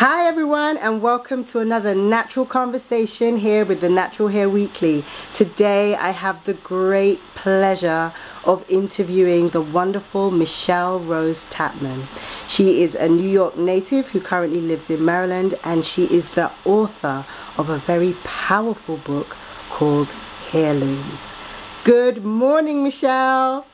Hi everyone and welcome to another natural conversation here with the Natural Hair Weekly. Today I have the great pleasure of interviewing the wonderful Michelle Rose Tapman. She is a New York native who currently lives in Maryland and she is the author of a very powerful book called Hairlooms. Good morning Michelle.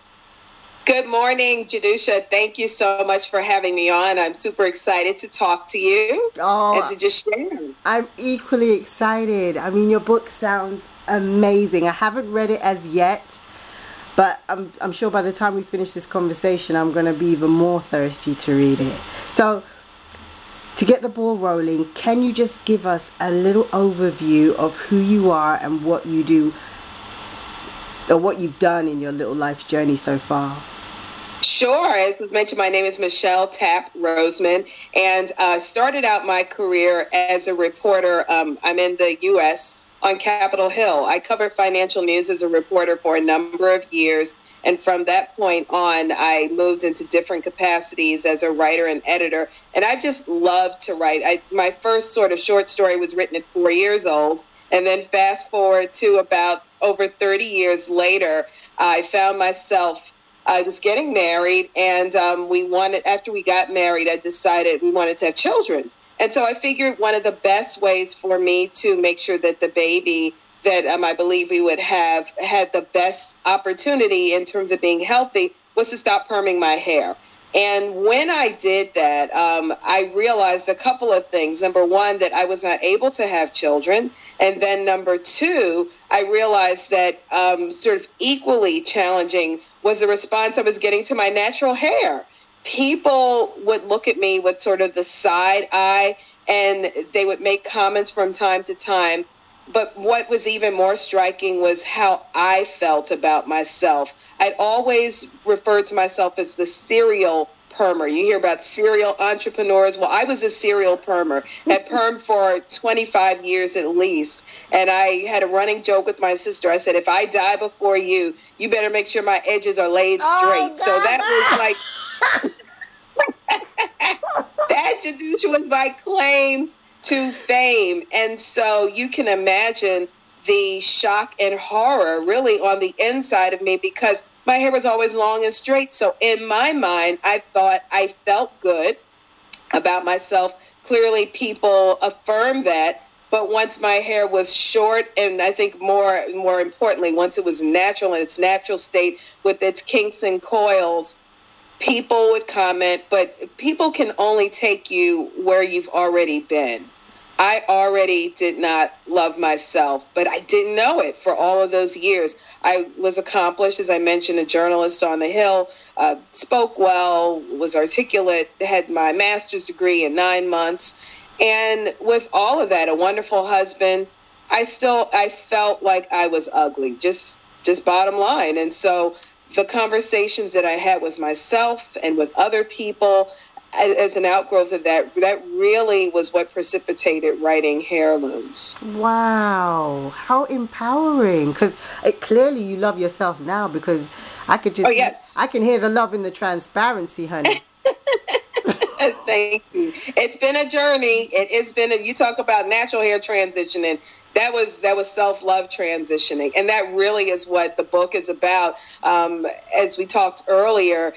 Good morning, Jadusha. Thank you so much for having me on. I'm super excited to talk to you oh, and to just share. I'm equally excited. I mean, your book sounds amazing. I haven't read it as yet, but I'm, I'm sure by the time we finish this conversation, I'm going to be even more thirsty to read it. So, to get the ball rolling, can you just give us a little overview of who you are and what you do, or what you've done in your little life journey so far? Sure. As mentioned, my name is Michelle Tapp Roseman, and uh, started out my career as a reporter. Um, I'm in the U.S. on Capitol Hill. I covered financial news as a reporter for a number of years, and from that point on, I moved into different capacities as a writer and editor. And I just loved to write. I, my first sort of short story was written at four years old, and then fast forward to about over 30 years later, I found myself I was getting married, and um, we wanted, after we got married, I decided we wanted to have children. And so I figured one of the best ways for me to make sure that the baby that um, I believe we would have had the best opportunity in terms of being healthy was to stop perming my hair. And when I did that, um, I realized a couple of things. Number one, that I was not able to have children. And then number two, I realized that um, sort of equally challenging was the response I was getting to my natural hair. People would look at me with sort of the side eye and they would make comments from time to time. But what was even more striking was how I felt about myself. I'd always referred to myself as the serial permer. You hear about serial entrepreneurs. Well, I was a serial permer. Had permed for 25 years at least. And I had a running joke with my sister. I said, if I die before you, you better make sure my edges are laid oh, straight. Oh, so that was like that was my claim to fame. And so you can imagine the shock and horror really on the inside of me because my hair was always long and straight. So in my mind, I thought I felt good about myself. Clearly, people affirm that. But once my hair was short, and I think more more importantly, once it was natural in its natural state with its kinks and coils, people would comment. But people can only take you where you've already been. I already did not love myself, but I didn't know it for all of those years. I was accomplished, as I mentioned, a journalist on the Hill, uh, spoke well, was articulate, had my master's degree in nine months. And with all of that, a wonderful husband, I still I felt like I was ugly, just just bottom line. And so the conversations that I had with myself and with other people, as an outgrowth of that, that really was what precipitated writing Hairlooms. Wow, how empowering! Because clearly you love yourself now. Because I could just, oh yes, I can hear the love in the transparency, honey. Thank you. It's been a journey. It, has been. A, you talk about natural hair transitioning. That was that was self love transitioning, and that really is what the book is about. Um, as we talked earlier,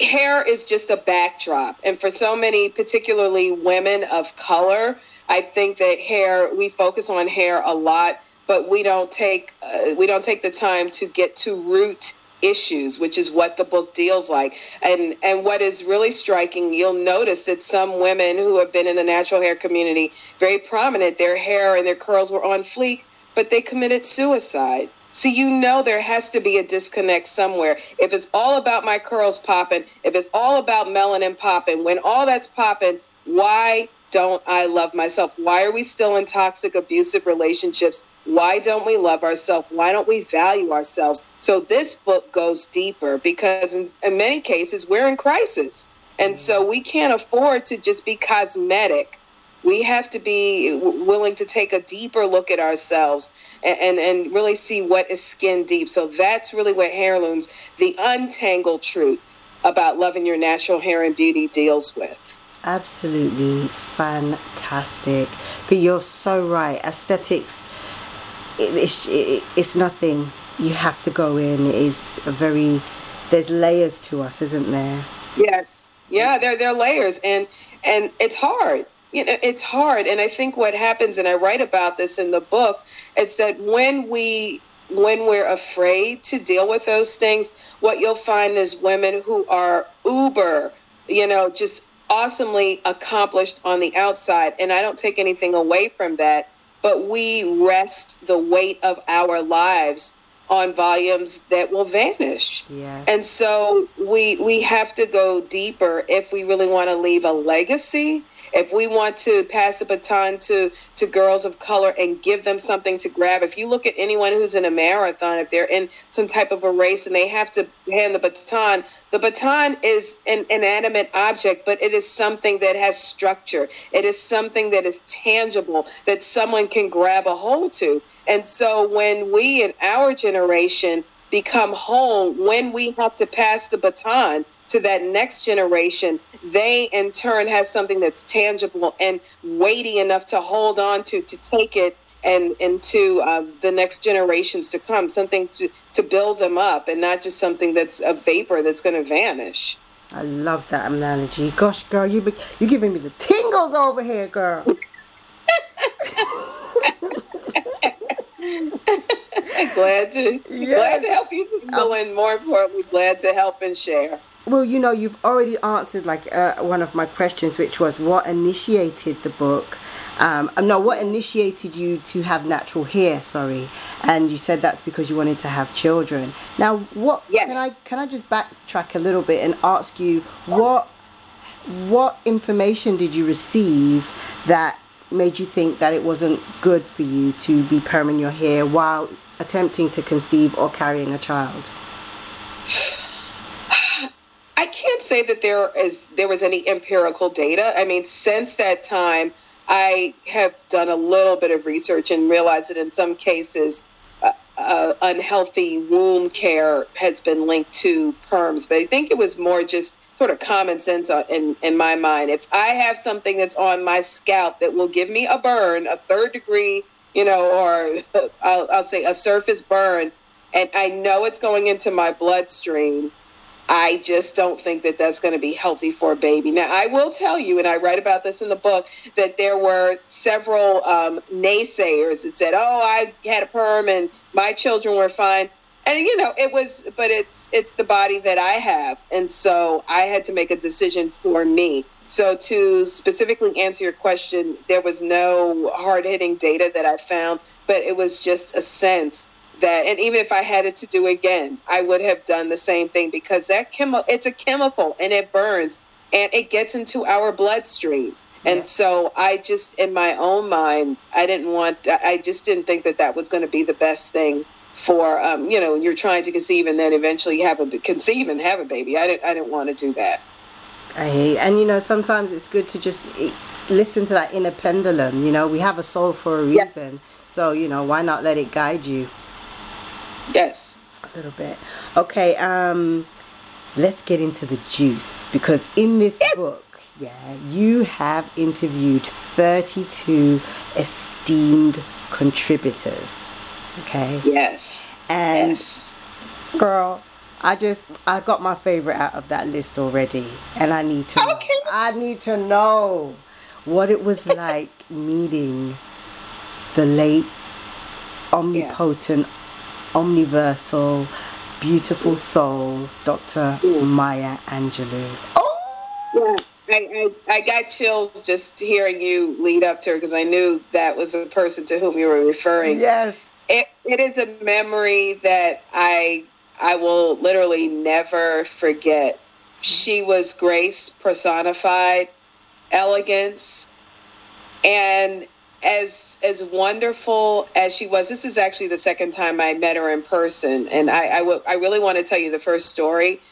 hair is just a backdrop. And for so many, particularly women of color, I think that hair, we focus on hair a lot, but we don't take uh, we don't take the time to get to root issues, which is what the book deals like. And and what is really striking, you'll notice that some women who have been in the natural hair community, very prominent, their hair and their curls were on fleek, but they committed suicide. So you know there has to be a disconnect somewhere. If it's all about my curls popping, if it's all about melanin popping, when all that's popping, why don't I love myself? Why are we still in toxic, abusive relationships? Why don't we love ourselves? Why don't we value ourselves? So this book goes deeper because in, in many cases we're in crisis. And so mm. we can't afford to just be cosmetic we have to be willing to take a deeper look at ourselves and, and, and really see what is skin deep. So that's really what Hairlooms, the untangled truth about loving your natural hair and beauty, deals with. absolutely fantastic. But you're so right. Aesthetics, it, it's, it, it's nothing. You have to go in. It is a very, there's layers to us, isn't there? Yes. Yeah, there, there are layers. And, and it's hard. You know, it's hard. And I think what happens, and I write about this in the book, is that when we when we're afraid to deal with those things, what you'll find is women who are uber, you know, just awesomely accomplished on the outside. And I don't take anything away from that, but we rest the weight of our lives on volumes that will vanish. Yes. And so we we have to go deeper if we really want to leave a legacy if we want to pass a baton to to girls of color and give them something to grab if you look at anyone who's in a marathon if they're in some type of a race and they have to hand the baton the baton is an inanimate object but it is something that has structure. It is something that is tangible that someone can grab a hold to. And so when we in our generation become whole when we have to pass the baton to that next generation, they in turn have something that's tangible and weighty enough to hold on to, to take it and into uh, the next generations to come, something to, to build them up and not just something that's a vapor that's going to vanish. I love that analogy. Gosh, girl, you be, you're giving me the tingles over here, girl. glad to yes. glad to help you go and more importantly glad to help and share well, you know, you've already answered like uh, one of my questions, which was what initiated the book. Um, uh, no, what initiated you to have natural hair? Sorry, and you said that's because you wanted to have children. Now, what yes. can I can I just backtrack a little bit and ask you what what information did you receive that made you think that it wasn't good for you to be perming your hair while attempting to conceive or carrying a child? I can't say that there is there was any empirical data. I mean, since that time, I have done a little bit of research and realized that in some cases, uh, uh, unhealthy womb care has been linked to perms. But I think it was more just sort of common sense uh, in in my mind. If I have something that's on my scalp that will give me a burn, a third degree, you know, or I'll, I'll say a surface burn, and I know it's going into my bloodstream I just don't think that that's going to be healthy for a baby. Now, I will tell you, and I write about this in the book, that there were several um, naysayers that said, "Oh, I had a perm and my children were fine." And you know, it was, but it's it's the body that I have, and so I had to make a decision for me. So to specifically answer your question, there was no hard hitting data that I found, but it was just a sense that and even if I had it to do again, I would have done the same thing because that chemical it's a chemical and it burns and it gets into our bloodstream. And yeah. so I just in my own mind, I didn't want I just didn't think that that was going to be the best thing for um, you know, you're trying to conceive and then eventually have a conceive and have a baby. I didn't I didn't want to do that. I hate, and you know, sometimes it's good to just listen to that inner pendulum. You know, we have a soul for a reason. Yeah. So, you know, why not let it guide you? Yes. A little bit. Okay, um, let's get into the juice because in this yes. book, yeah, you have interviewed 32 esteemed contributors. Okay? Yes. And yes. girl, I just I got my favorite out of that list already, and I need to. Okay. Know, I need to know what it was like meeting the late, omnipotent, yeah omniversal, beautiful soul, Dr. Maya Angelou. Oh! Yeah. I, I, I, got chills just hearing you lead up to her because I knew that was the person to whom you were referring. Yes. It, it is a memory that I I will literally never forget. She was grace personified, elegance, and as as wonderful as she was, this is actually the second time I met her in person, and I I, w- I really want to tell you the first story,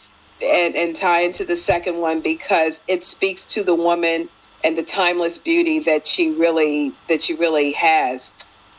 and and tie into the second one because it speaks to the woman and the timeless beauty that she really that she really has.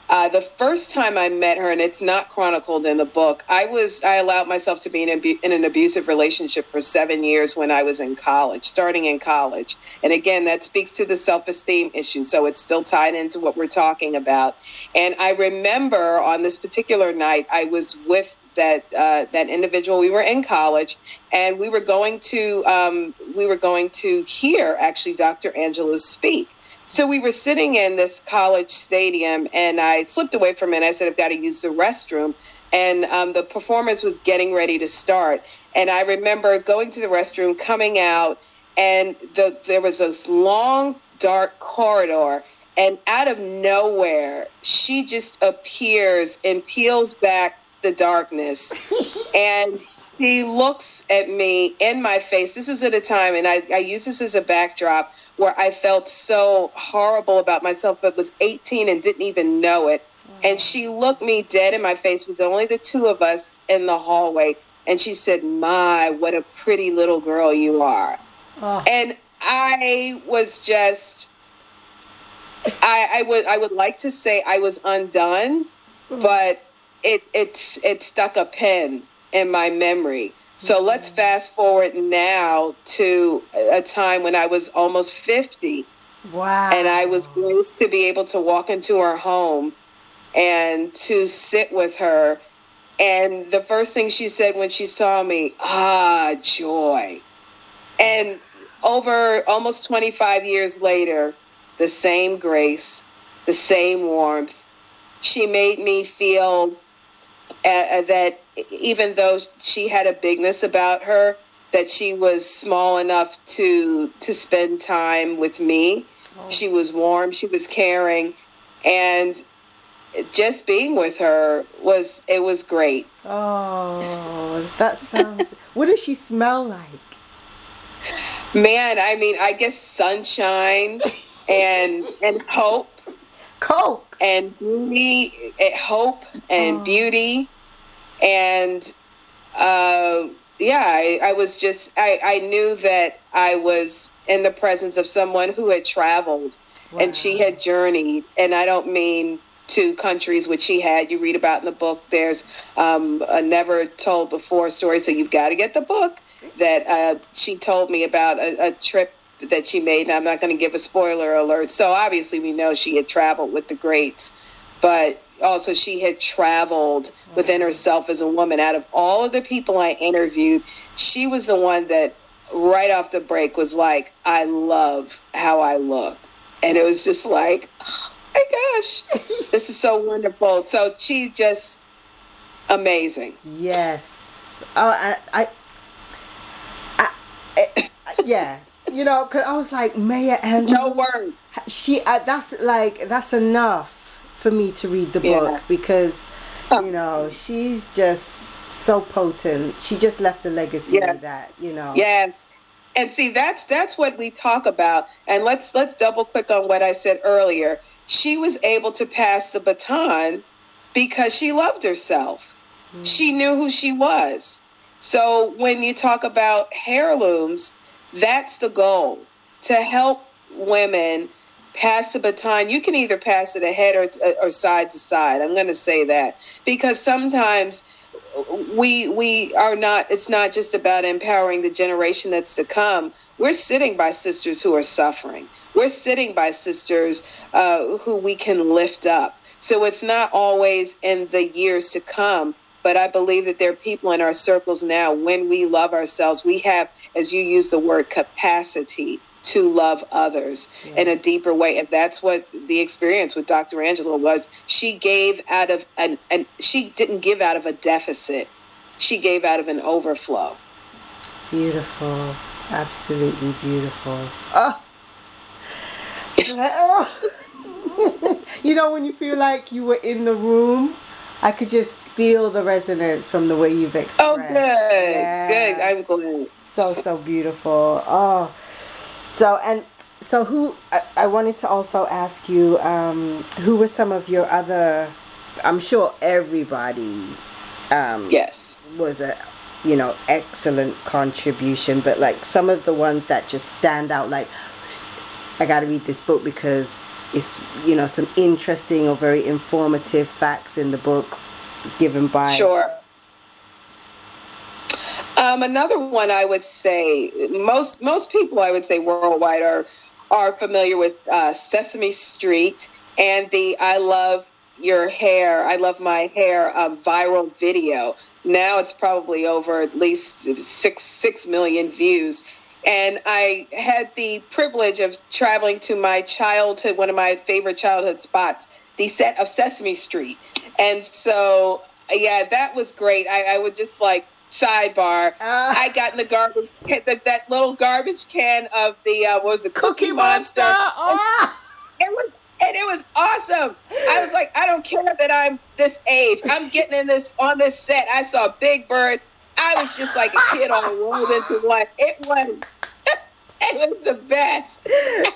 Uh, the first time I met her, and it's not chronicled in the book, I was I allowed myself to be in, in an abusive relationship for seven years when I was in college, starting in college. And again, that speaks to the self esteem issue, so it's still tied into what we're talking about. And I remember on this particular night, I was with that uh, that individual. We were in college, and we were going to um, we were going to hear actually Dr. Angelou speak. So we were sitting in this college stadium, and I slipped away from it. I said, I've got to use the restroom. And um, the performance was getting ready to start. And I remember going to the restroom, coming out, and the, there was this long, dark corridor. And out of nowhere, she just appears and peels back the darkness. and he looks at me in my face. This was at a time, and I, I use this as a backdrop where I felt so horrible about myself, but was 18 and didn't even know it. And she looked me dead in my face with only the two of us in the hallway. And she said, My, what a pretty little girl you are. Oh. And I was just, I, I would, I would like to say I was undone, mm. but it, it, it stuck a pin in my memory. So let's fast forward now to a time when I was almost 50. Wow. And I was blessed to be able to walk into her home and to sit with her. And the first thing she said when she saw me, ah, joy. And over almost 25 years later, the same grace, the same warmth. She made me feel uh, that even though she had a bigness about her, that she was small enough to to spend time with me. Oh. She was warm, she was caring, and just being with her was it was great. Oh, that sounds. what does she smell like? Man, I mean, I guess sunshine and and hope. Coke and beauty, eh, hope and oh. beauty and uh, yeah, I, I, was just I, I knew that I was in the presence of someone who had traveled wow. and she had journeyed, and I don't mean to countries which she had. You read about in the book. There's um, a never told before story, so you've got to get the book that uh, she told me about a, a trip that she made. And I'm not going to give a spoiler alert. So obviously we know she had traveled with the greats, but also she had traveled within herself as a woman. Out of all of the people I interviewed, she was the one that right off the break was like, I love how I look. And it was just like, oh my gosh, this is so wonderful. So she just amazing. Yes. Oh, I, I, I, I yeah. You know, because I was like, Maya Angelou. No word. She, uh, that's like, that's enough for me to read the book yeah. because oh. you know she's just so potent. She just left a legacy yes. that you know. Yes. And see that's that's what we talk about. And let's let's double click on what I said earlier. She was able to pass the baton because she loved herself. Mm. She knew who she was. So when you talk about heirlooms, that's the goal to help women pass the baton, you can either pass it ahead or, or side to side. I'm going to say that because sometimes we we are not. It's not just about empowering the generation that's to come. We're sitting by sisters who are suffering. We're sitting by sisters uh, who we can lift up. So it's not always in the years to come, but I believe that there are people in our circles now. When we love ourselves, we have, as you use the word, capacity to love others yeah. in a deeper way. And that's what the experience with Dr. Angelou was. She gave out of an, and she didn't give out of a deficit. She gave out of an overflow. Beautiful. Absolutely beautiful. Oh. you know when you feel like you were in the room, I could just feel the resonance from the way you've expressed. Oh, good, yeah. good. I'm glad. So so beautiful. Oh, so and so who I, I wanted to also ask you um, who were some of your other I'm sure everybody um, yes was a you know excellent contribution but like some of the ones that just stand out like I got to read this book because it's you know some interesting or very informative facts in the book given by sure um, another one I would say most most people I would say worldwide are are familiar with uh, Sesame Street and the I love your hair, I love my hair um, viral video. Now it's probably over at least six six million views. And I had the privilege of traveling to my childhood, one of my favorite childhood spots, the set of Sesame Street. And so, yeah, that was great. I, I would just like sidebar. Uh, I got in the garbage, the, that little garbage can of the uh, what was it, Cookie, Cookie Monster. Monster. Oh. It was and it was awesome. I was like, I don't care that I'm this age. I'm getting in this on this set. I saw Big Bird. I was just like a kid on rolled into one. It was it was the best.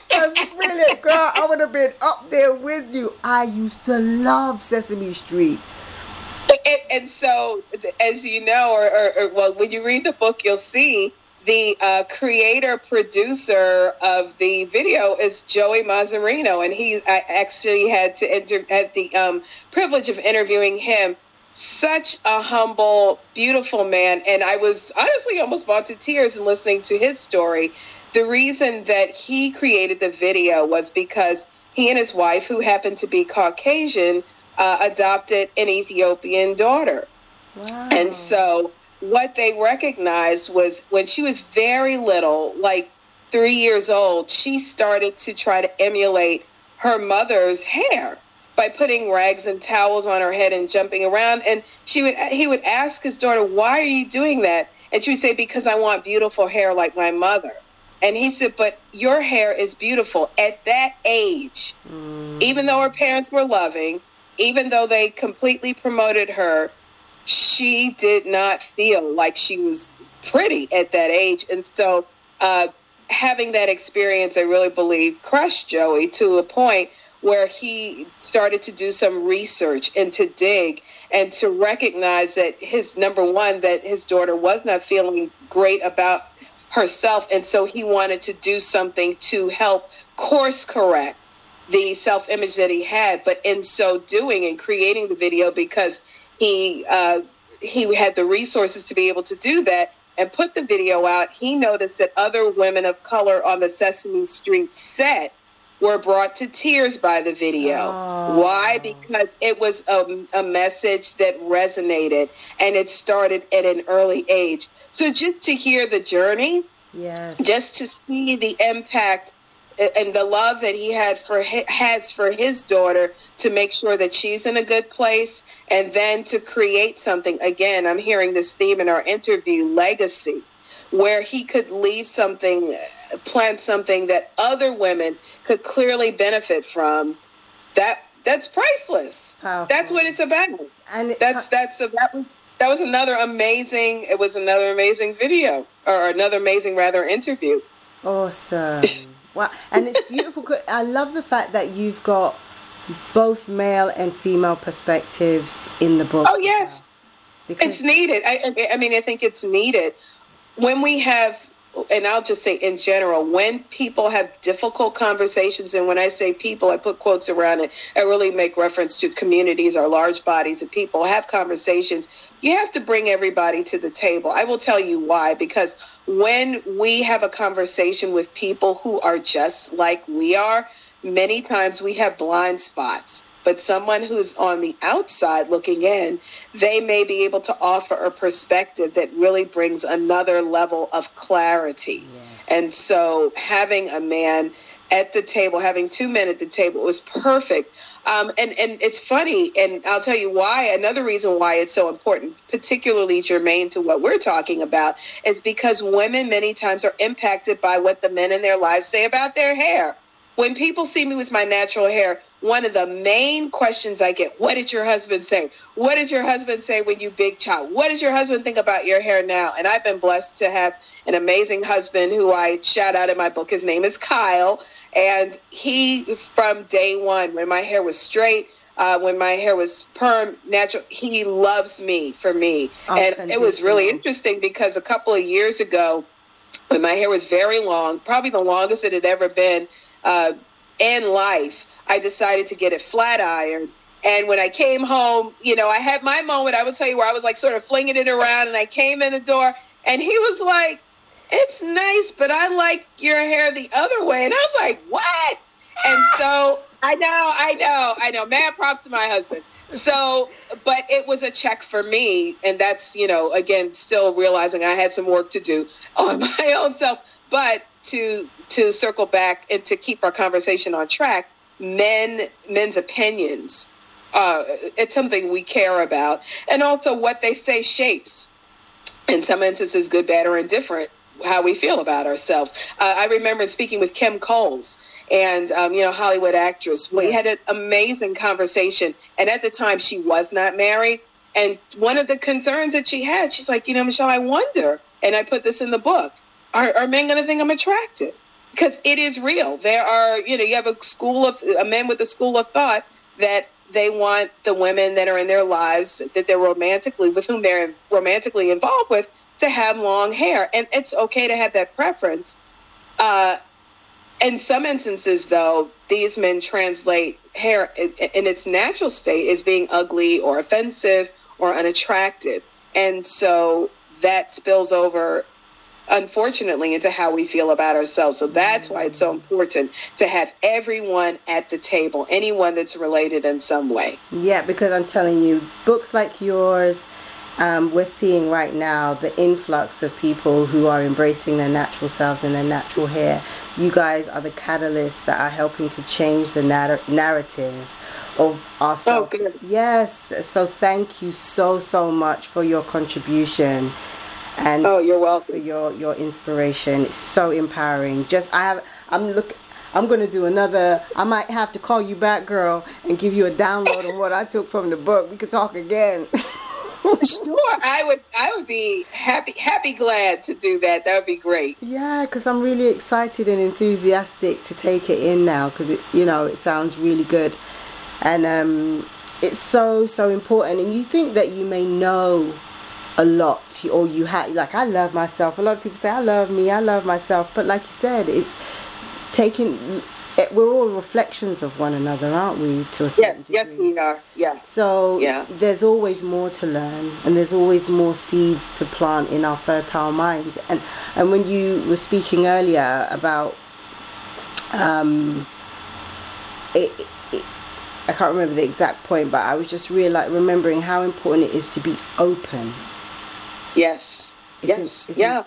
That's brilliant, girl. I would have been up there with you. I used to love Sesame Street. And, and so, as you know, or, or, or, well, when you read the book, you'll see the uh, creator producer of the video is Joey Mazzarino, and he I actually had to enter had the um, privilege of interviewing him. Such a humble, beautiful man, and I was honestly almost brought to tears in listening to his story. The reason that he created the video was because he and his wife, who happened to be Caucasian, uh, adopted an Ethiopian daughter. Wow. And so what they recognized was when she was very little, like three years old, she started to try to emulate her mother's hair by putting rags and towels on her head and jumping around. And she would he would ask his daughter, "Why are you doing that?" And she would say, "Because I want beautiful hair like my mother." And he said, But your hair is beautiful. At that age, mm. even though her parents were loving, even though they completely promoted her, she did not feel like she was pretty at that age. And so, uh, having that experience, I really believe, crushed Joey to a point where he started to do some research and to dig and to recognize that his number one, that his daughter was not feeling great about herself. And so he wanted to do something to help course correct the self image that he had. But in so doing and creating the video, because he uh, he had the resources to be able to do that and put the video out, he noticed that other women of color on the Sesame Street set were brought to tears by the video. Oh. Why? Because it was a, a message that resonated and it started at an early age. So just to hear the journey, yes. just to see the impact and the love that he had for has for his daughter to make sure that she's in a good place and then to create something again i'm hearing this theme in our interview legacy where he could leave something plant something that other women could clearly benefit from that that's priceless. Powerful. that's what it's about. And it, that's that's a, that was that was another amazing it was another amazing video or another amazing rather interview. Awesome. Wow. And it's beautiful i love the fact that you've got both male and female perspectives in the book oh yes. because it's needed. I, I mean i think it's needed. When we have and I'll just say in general, when people have difficult conversations, and when I say people, I put quotes around it, I really make reference to communities or large bodies of people have conversations, you have to bring everybody to the table. I will tell you why, because when we have a conversation with people who are just like we are, many times we have blind spots but someone who's on the outside looking in, they may be able to offer a perspective that really brings another level of clarity. Yes. And so having a man at the table, having two men at the table was perfect. Um, and, and it's funny, and I'll tell you why. Another reason why it's so important, particularly germane to what we're talking about, is because women many times are impacted by what the men in their lives say about their hair. When people see me with my natural hair, one of the main questions I get, what did your husband say? What did your husband say when you big child? What does your husband think about your hair now? And I've been blessed to have an amazing husband who I shout out in my book. His name is Kyle. And he, from day one, when my hair was straight, uh, when my hair was perm, natural, he loves me for me. Oh, and it was really interesting because a couple of years ago, when my hair was very long, probably the longest it had ever been uh, in life, I decided to get it flat ironed. And when I came home, you know, I had my moment, I will tell you, where I was like sort of flinging it around and I came in the door and he was like, it's nice, but I like your hair the other way. And I was like, what? And so I know, I know, I know. Mad props to my husband. So, but it was a check for me. And that's, you know, again, still realizing I had some work to do on my own self. But to to circle back and to keep our conversation on track, men men's opinions uh, it's something we care about, and also what they say shapes, in some instances, good, bad, or indifferent, how we feel about ourselves. Uh, I remember speaking with Kim Coles, and um, you know Hollywood actress. We had an amazing conversation, and at the time she was not married. And one of the concerns that she had, she's like, you know, Michelle, I wonder, and I put this in the book: Are, are men going to think I'm attractive? Because it is real. There are, you know, you have a school of a men with a school of thought that they want the women that are in their lives that they're romantically with whom they're romantically involved with to have long hair and it's okay to have that preference uh, in some instances though these men translate hair in its natural state as being ugly or offensive or unattractive and so that spills over unfortunately, into how we feel about ourselves. So that's why it's so important to have everyone at the table, anyone that's related in some way. Yeah, because I'm telling you, books like yours, um, we're seeing right now the influx of people who are embracing their natural selves and their natural hair. You guys are the catalysts that are helping to change the narrative of ourselves. Oh, yes, so thank you so, so much for your contribution and oh, you're welcome. For your your inspiration, it's so empowering. Just I have I'm look. I'm gonna do another. I might have to call you back, girl, and give you a download on what I took from the book. We could talk again. sure, I would. I would be happy, happy, glad to do that. That would be great. Yeah, because I'm really excited and enthusiastic to take it in now. Because it, you know, it sounds really good, and um, it's so so important. And you think that you may know a lot. Or you have like I love myself. A lot of people say I love me I love myself. But like you said it's taking it, we're all reflections of one another aren't we to a certain yes degree. yes we are. Yeah so yeah. there's always more to learn and there's always more seeds to plant in our fertile minds. And and when you were speaking earlier about um it, it I can't remember the exact point, but I was just real like remembering how important it is to be open Yes. yes. yeah.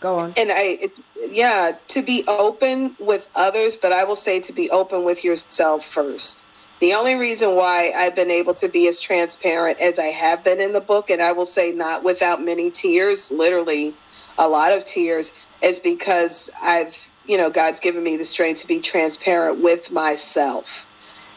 Go on. And I, it, yeah, to be open with others, but I will say to be open with yourself first. The only reason why I've been able to be as transparent as I have been in the book, and I will say not without many tears, literally a lot of tears, is because I've, you know, God's given me the strength to be transparent with myself.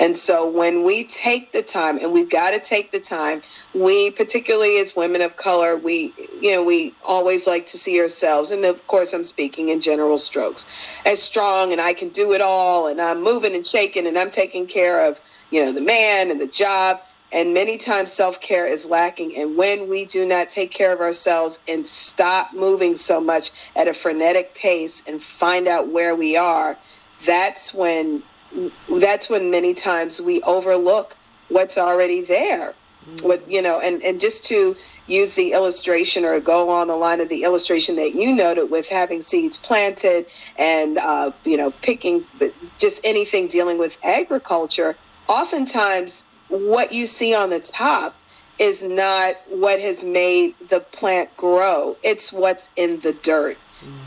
And so when we take the time, and we've got to take the time, we, particularly as women of color, we, you know, we always like to see ourselves, and of course I'm speaking in general strokes, as strong and I can do it all, and I'm moving and shaking, and I'm taking care of, you know, the man and the job. And many times self care is lacking. And when we do not take care of ourselves and stop moving so much at a frenetic pace and find out where we are, that's when that's when many times we overlook what's already there. Mm-hmm. What you know, and and just to use the illustration or go on the line of the illustration that you noted with having seeds planted and uh, you know picking just anything dealing with agriculture. Oftentimes, what you see on the top is not what has made the plant grow. It's what's in the dirt.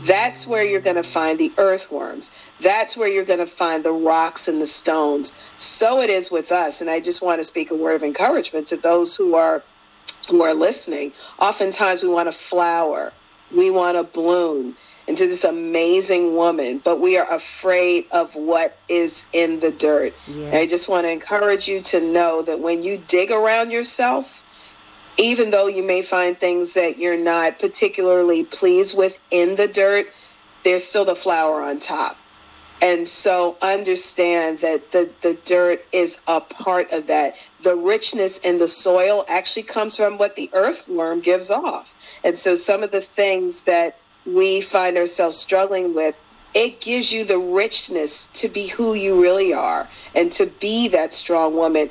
That's where you're going to find the earthworms. That's where you're going to find the rocks and the stones. So it is with us. And I just want to speak a word of encouragement to those who are who are listening. Oftentimes we want to flower. We want to bloom into this amazing woman, but we are afraid of what is in the dirt. Yeah. I just want to encourage you to know that when you dig around yourself, even though you may find things that you're not particularly pleased with in the dirt, there's still the flower on top. And so understand that the, the dirt is a part of that. The richness in the soil actually comes from what the earthworm gives off. And so some of the things that we find ourselves struggling with it gives you the richness to be who you really are and to be that strong woman.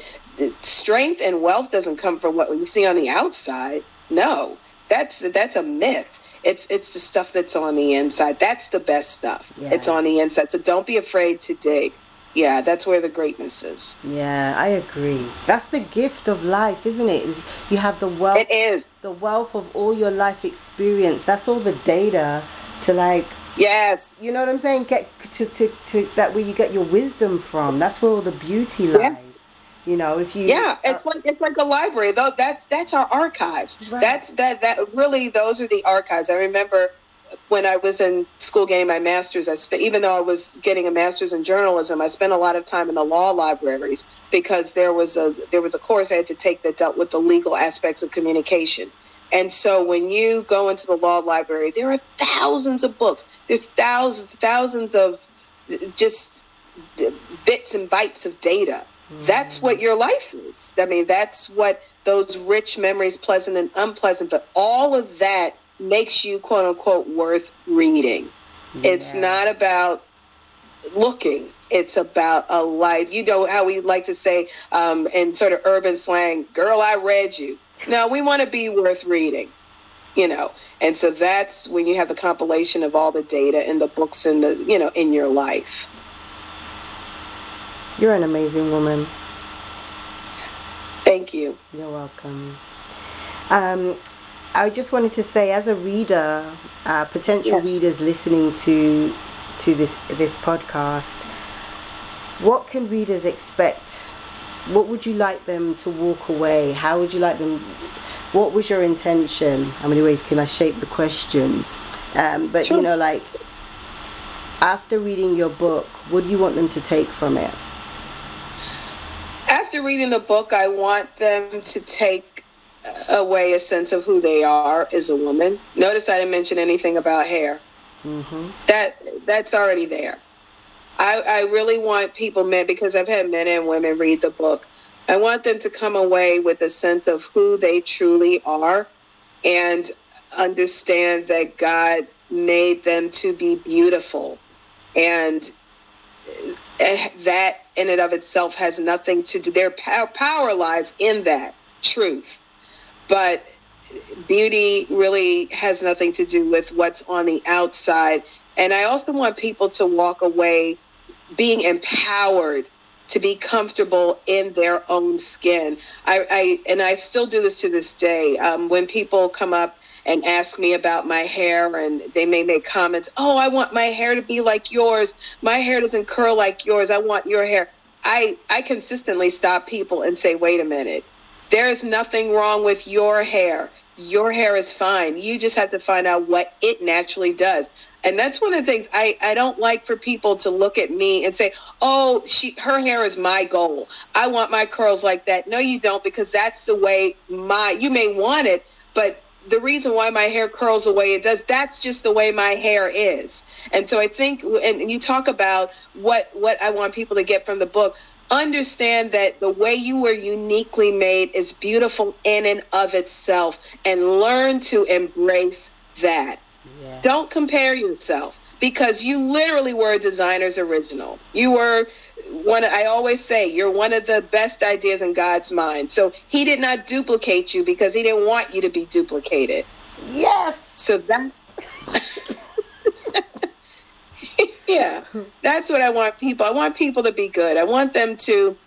Strength and wealth doesn't come from what we see on the outside. No, that's that's a myth. It's it's the stuff that's on the inside. That's the best stuff. Yeah. It's on the inside. So don't be afraid to dig. Yeah, that's where the greatness is. Yeah, I agree. That's the gift of life, isn't it? Is you have the wealth. It is the wealth of all your life experience. That's all the data to like Yes. You know what I'm saying? Get to, to, to that where you get your wisdom from. That's where all the beauty lies. Yeah. You know, if you Yeah, it's uh, like it's like a library. Though that's that's our archives. Right. That's that that really those are the archives. I remember when I was in school getting my master's, I spent, even though I was getting a master's in journalism, I spent a lot of time in the law libraries because there was a there was a course I had to take that dealt with the legal aspects of communication. And so when you go into the law library, there are thousands of books. There's thousands, thousands of just bits and bytes of data. That's what your life is. I mean, that's what those rich memories, pleasant and unpleasant, but all of that makes you quote unquote worth reading. Yes. It's not about looking. It's about a life. You know how we like to say um, in sort of urban slang, girl, I read you. No, we want to be worth reading, you know. And so that's when you have the compilation of all the data and the books in the, you know, in your life. You're an amazing woman. Thank you. You're welcome. Um, I just wanted to say, as a reader, uh, potential yes. readers listening to to this this podcast, what can readers expect what would you like them to walk away? How would you like them? What was your intention? How many ways can I shape the question? Um, but sure. you know, like after reading your book, what do you want them to take from it? After reading the book, I want them to take away a sense of who they are as a woman. Notice I didn't mention anything about hair. Mm-hmm. That that's already there. I, I really want people, men, because I've had men and women read the book. I want them to come away with a sense of who they truly are and understand that God made them to be beautiful. And that in and of itself has nothing to do, their power lies in that truth. But beauty really has nothing to do with what's on the outside. And I also want people to walk away being empowered to be comfortable in their own skin. I, I and I still do this to this day. Um, when people come up and ask me about my hair, and they may make comments, "Oh, I want my hair to be like yours. My hair doesn't curl like yours. I want your hair." I I consistently stop people and say, "Wait a minute. There is nothing wrong with your hair. Your hair is fine. You just have to find out what it naturally does. And that's one of the things I, I don't like for people to look at me and say, oh, she her hair is my goal. I want my curls like that. No, you don't, because that's the way my you may want it, but the reason why my hair curls the way it does, that's just the way my hair is. And so I think, and you talk about what what I want people to get from the book. Understand that the way you were uniquely made is beautiful in and of itself, and learn to embrace that. Yes. Don't compare yourself because you literally were a designer's original. You were one I always say you're one of the best ideas in God's mind. So he did not duplicate you because he didn't want you to be duplicated. Yes. So that Yeah. That's what I want people. I want people to be good. I want them to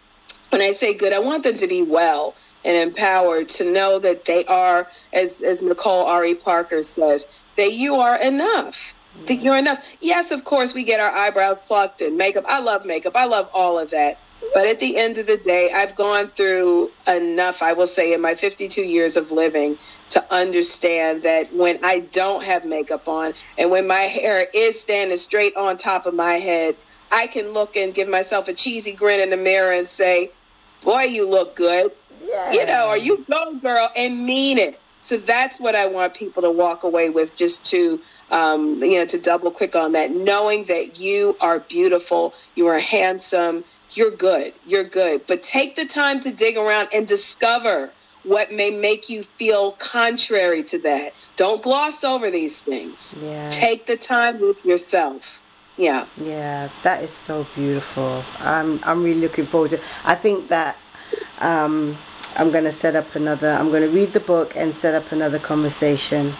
when I say good, I want them to be well and empowered to know that they are as as Nicole Ari Parker says, that you are enough. That you're enough. Yes, of course, we get our eyebrows plucked and makeup. I love makeup. I love all of that. But at the end of the day, I've gone through enough, I will say, in my 52 years of living to understand that when I don't have makeup on and when my hair is standing straight on top of my head, I can look and give myself a cheesy grin in the mirror and say, Boy, you look good. Yeah. You know, or you go, girl, and mean it. So that's what I want people to walk away with, just to um, you know, to double click on that, knowing that you are beautiful, you are handsome, you're good, you're good. But take the time to dig around and discover what may make you feel contrary to that. Don't gloss over these things. Yes. Take the time with yourself. Yeah. Yeah, that is so beautiful. I'm I'm really looking forward to. I think that um, I'm going to set up another. I'm going to read the book and set up another conversation.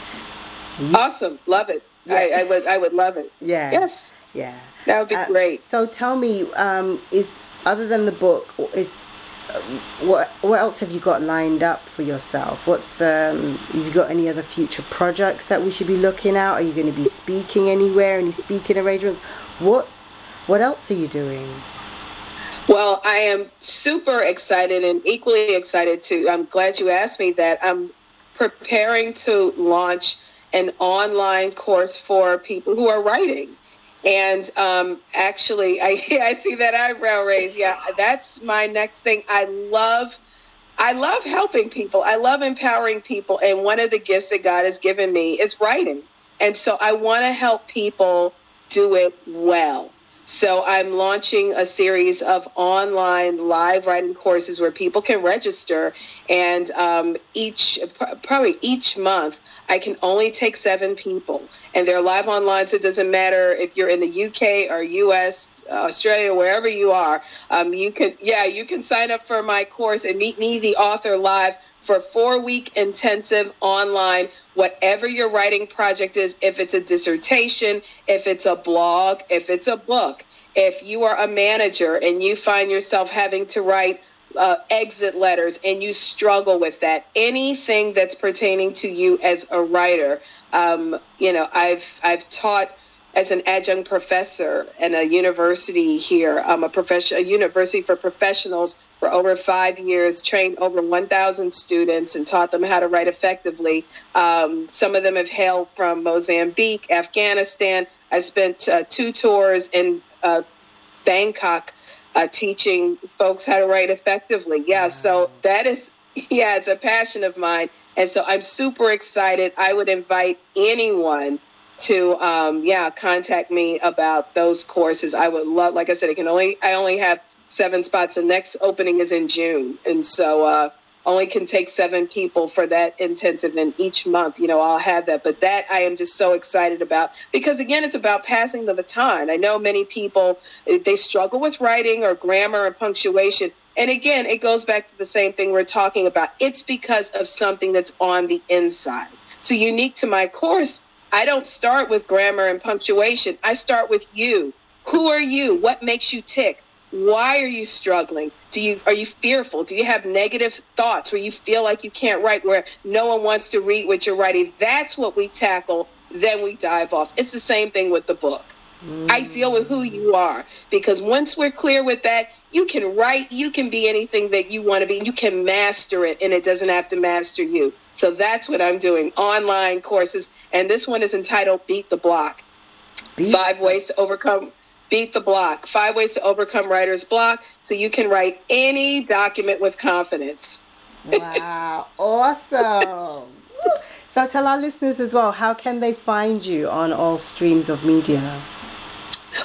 Awesome, love it. Yeah. I, I, would I would love it. Yeah. Yes. Yeah. That would be uh, great. So tell me, um, is other than the book, is what what else have you got lined up for yourself? What's the um, have you got any other future projects that we should be looking at? Are you going to be speaking anywhere? Any speaking arrangements? What what else are you doing? Well, I am super excited and equally excited to. I'm glad you asked me that. I'm preparing to launch an online course for people who are writing. And um, actually, I, I see that eyebrow raise. Yeah, that's my next thing. I love, I love helping people. I love empowering people. And one of the gifts that God has given me is writing. And so I want to help people do it well. So I'm launching a series of online live writing courses where people can register, and um, each probably each month I can only take seven people, and they're live online. So it doesn't matter if you're in the UK or US, Australia, wherever you are. Um, you can yeah you can sign up for my course and meet me, the author, live for four week intensive online, whatever your writing project is, if it's a dissertation, if it's a blog, if it's a book, if you are a manager and you find yourself having to write uh, exit letters and you struggle with that, anything that's pertaining to you as a writer, um, you know, I've I've taught as an adjunct professor in a university here. I'm a profession, a university for professionals for over five years, trained over 1,000 students and taught them how to write effectively. Um, some of them have hailed from Mozambique, Afghanistan. I spent uh, two tours in uh, Bangkok uh, teaching folks how to write effectively. Yeah, wow. so that is, yeah, it's a passion of mine. And so I'm super excited. I would invite anyone to um, yeah contact me about those courses i would love like i said it can only i only have seven spots. The next opening is in June, and so uh, only can take seven people for that intensive. And each month, you know, I'll have that. But that I am just so excited about because again, it's about passing the baton. I know many people they struggle with writing or grammar and punctuation. And again, it goes back to the same thing we're talking about. It's because of something that's on the inside. So, unique to my course, I don't start with grammar and punctuation. I start with you. Who are you? What makes you tick? Why are you struggling? Do you are you fearful? Do you have negative thoughts where you feel like you can't write where no one wants to read what you're writing? That's what we tackle then we dive off. It's the same thing with the book. Mm. i deal with who you are because once we're clear with that you can write you can be anything that you want to be you can master it and it doesn't have to master you. So that's what i'm doing online courses and this one is entitled beat the block. Beat five ways to overcome Beat the block. Five ways to overcome writer's block so you can write any document with confidence. wow, awesome. so tell our listeners as well, how can they find you on all streams of media?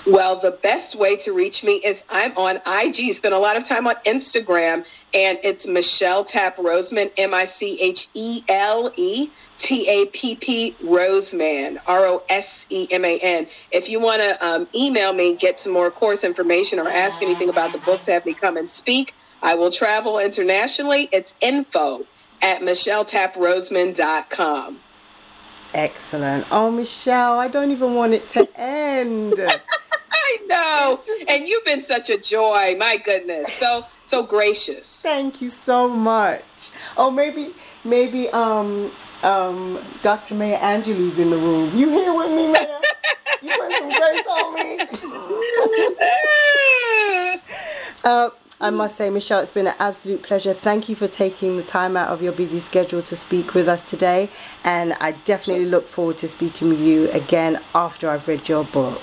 Well, the best way to reach me is I'm on IG. Spend a lot of time on Instagram, and it's Michele Tapp Roseman, M I C H E L E T A P P Roseman, R O S E M A N. If you want to um, email me, get some more course information, or ask anything about the book to have me come and speak, I will travel internationally. It's info at micheletapproseman.com. Excellent. Oh, Michele, I don't even want it to end. I know. And you've been such a joy. My goodness. So so gracious. Thank you so much. Oh, maybe maybe um um Dr. Maya Angelou's in the room. You here with me, Maya? you put some grace on me. uh, I must say, Michele, it's been an absolute pleasure. Thank you for taking the time out of your busy schedule to speak with us today. And I definitely look forward to speaking with you again after I've read your book.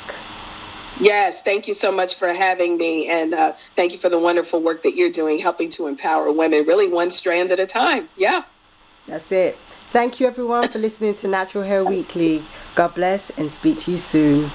Yes, thank you so much for having me. And uh, thank you for the wonderful work that you're doing, helping to empower women, really one strand at a time. Yeah. That's it. Thank you, everyone, for listening to Natural Hair Weekly. God bless and speak to you soon.